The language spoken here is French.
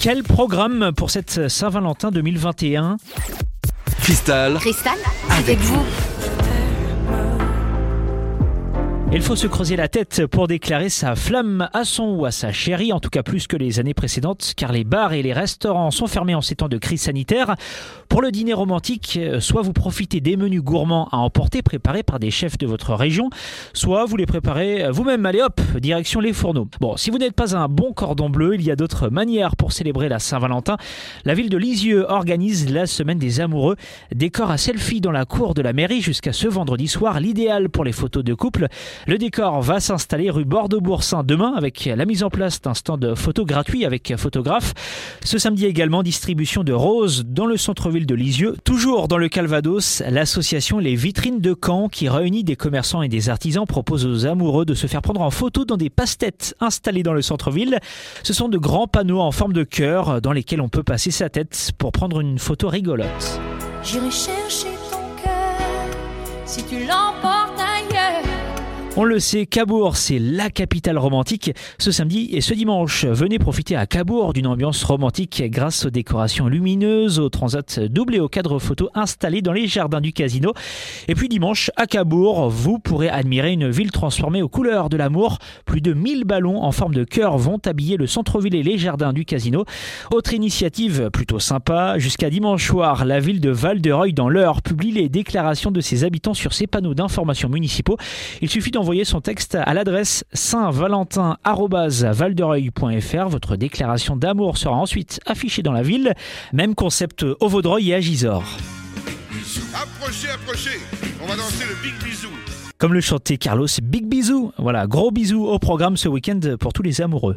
Quel programme pour cette Saint-Valentin 2021 Cristal, Cristal, avec vous. Il faut se creuser la tête pour déclarer sa flamme à son ou à sa chérie, en tout cas plus que les années précédentes, car les bars et les restaurants sont fermés en ces temps de crise sanitaire. Pour le dîner romantique, soit vous profitez des menus gourmands à emporter préparés par des chefs de votre région, soit vous les préparez vous-même. Allez hop, direction les fourneaux. Bon, si vous n'êtes pas un bon cordon bleu, il y a d'autres manières pour célébrer la Saint-Valentin. La ville de Lisieux organise la semaine des amoureux. Décor à selfie dans la cour de la mairie jusqu'à ce vendredi soir, l'idéal pour les photos de couple. Le décor va s'installer rue Bordeaux-Boursin demain avec la mise en place d'un stand photo gratuit avec photographe. Ce samedi également, distribution de roses dans le centre-ville de Lisieux. Toujours dans le Calvados, l'association Les Vitrines de Caen qui réunit des commerçants et des artisans propose aux amoureux de se faire prendre en photo dans des passe-têtes installées dans le centre-ville. Ce sont de grands panneaux en forme de cœur dans lesquels on peut passer sa tête pour prendre une photo rigolote. J'irai chercher ton cœur si tu l'emportes. On le sait, Cabourg, c'est la capitale romantique. Ce samedi et ce dimanche, venez profiter à Cabourg d'une ambiance romantique grâce aux décorations lumineuses, aux transats doubles et aux cadres photos installés dans les jardins du casino. Et puis dimanche, à Cabourg, vous pourrez admirer une ville transformée aux couleurs de l'amour. Plus de 1000 ballons en forme de cœur vont habiller le centre-ville et les jardins du casino. Autre initiative plutôt sympa, jusqu'à dimanche soir, la ville de Val-de-Reuil dans l'Eure publie les déclarations de ses habitants sur ses panneaux d'information municipaux. Il suffit son texte à l'adresse saint-valentin.valdereuil.fr. Votre déclaration d'amour sera ensuite affichée dans la ville. Même concept au Vaudreuil et à Gisors. Approchez, approchez, on va danser le Big Bisou. Comme le chantait Carlos, big bisous. Voilà, gros bisous au programme ce week-end pour tous les amoureux.